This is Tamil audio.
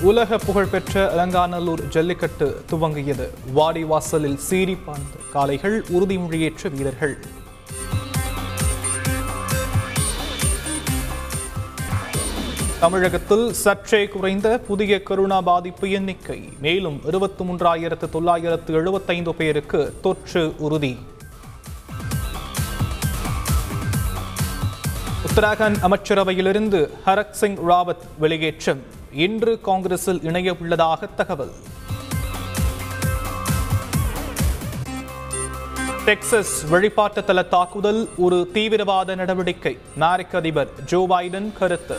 உலக புகழ்பெற்ற அலங்காநல்லூர் ஜல்லிக்கட்டு துவங்கியது. வாடிவாசலில் சீறி பாய்ந்த காளைகள் உறுதிமொழியேற்ற வீரர்கள். தமிழகத்தில் சற்றே குறைந்த புதிய கொரோனா பாதிப்பு எண்ணிக்கை மேலும் இருபத்தி மூன்றாயிரத்து தொள்ளாயிரத்து எழுபத்தைந்து பேருக்கு தொற்று உறுதி. உத்தராகண்ட் அமைச்சரவையிலிருந்து ஹரக் சிங் ராவத் வெளியேற்றம். இன்று காங்கிரஸில் இணைய உள்ளதாக தகவல். டெக்சஸ் வெளிப்பாட்டு தள தாக்குதல் ஒரு தீவிரவாத நடவடிக்கை அமெரிக்க அதிபர் ஜோ பைடன் கருத்து.